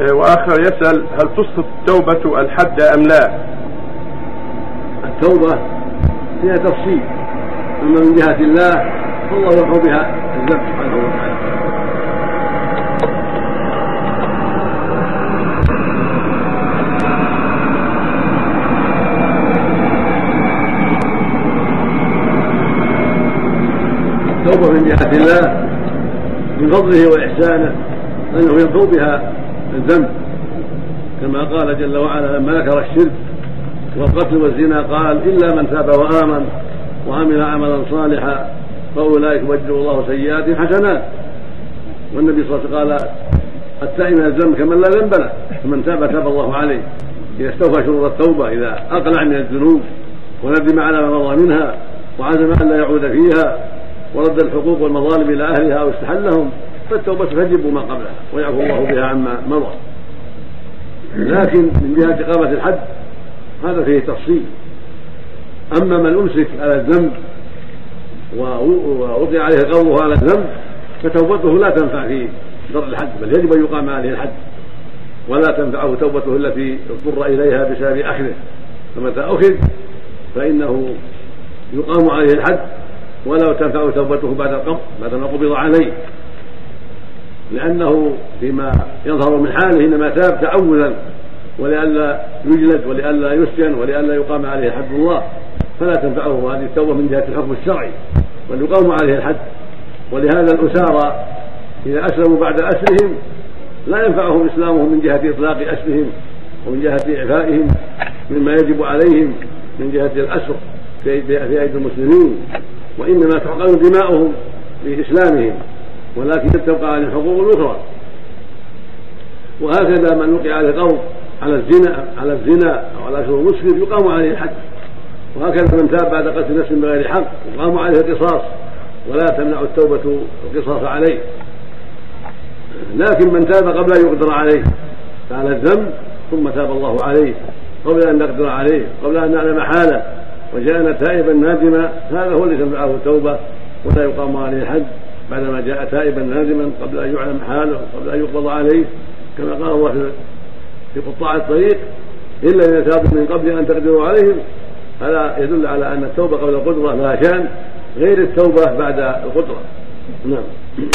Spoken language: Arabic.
آه، وآخر يسأل هل تسقط التوبه الحد أم لا؟ التوبة فيها تفصيل أما من جهة الله فالله يرفع بها الذنب سبحانه وتعالى التوبة من جهة الله من فضله وإحسانه أنه يمحو بها الذنب. كما قال جل وعلا لما ذكر الشرك والقتل والزنا قال إلا من تاب وآمن وعمل عملا صالحا فأولئك يبدل الله سيئاتهم حسنات. والنبي صلى الله عليه وسلم قال التائب من الذنب كمن لا ذنب له فمن تاب تاب الله عليه. إذا استوفى شروط التوبة إذا أقلع من الذنوب وندم على ما مضى منها وعزم أن لا يعود فيها ورد الحقوق والمظالم إلى أهلها أو فالتوبة تجب ما قبلها ويعفو الله بها عما مضى. لكن من جهة إقامة الحد هذا فيه تفصيل. أما من أمسك على الذنب ووقع عليه قوله على الذنب فتوبته لا تنفع في در الحد بل يجب أن يقام عليه الحد. ولا تنفعه توبته التي اضطر إليها بسبب أخذه. فمتى أخذ فإنه يقام عليه الحد ولا تنفع توبته بعد القبض بعد ما قبض عليه. لأنه فيما يظهر من حاله إنما تاب تعوذا ولئلا يجلد ولئلا يسجن ولئلا يقام عليه حد الله. فلا تنفعه هذه التوبة من جهة الحكم الشرعي بل يقام عليه الحد. ولهذا الأسارى إذا أسلموا بعد أسرهم لا ينفعهم إسلامهم من جهة إطلاق أسرهم ومن جهة إعفائهم مما يجب عليهم من جهة الأسر في أيدي المسلمين. وإنما تحقن دماؤهم بإسلامهم ولكن تبقى عليه الحقوق الأخرى وهكذا من وقع عليه قول على الزنا على الزنا أو على شرب مسلم يقام عليه الحد. وهكذا من تاب بعد قتل نفس بغير حق يقام عليه القصاص. ولا تمنع التوبة القصاص عليه. لكن من تاب قبل أن يقدر عليه فعلى الذنب ثم تاب الله عليه. قبل أن نقدر عليه قبل أن نعلم حاله. وجاءنا تائبا نادما هذا هو الذي تنفعه التوبة ولا يقام عليه الحد. بعدما جاء تائبا نادما قبل أن يعلم حاله قبل أن يقبض عليه كما قال الله في قطاع الطريق الا اذا تابوا من قبل أن تقدروا عليهم هذا يدل على أن التوبة قبل القدرة لها شأن غير التوبة بعد القدرة. نعم.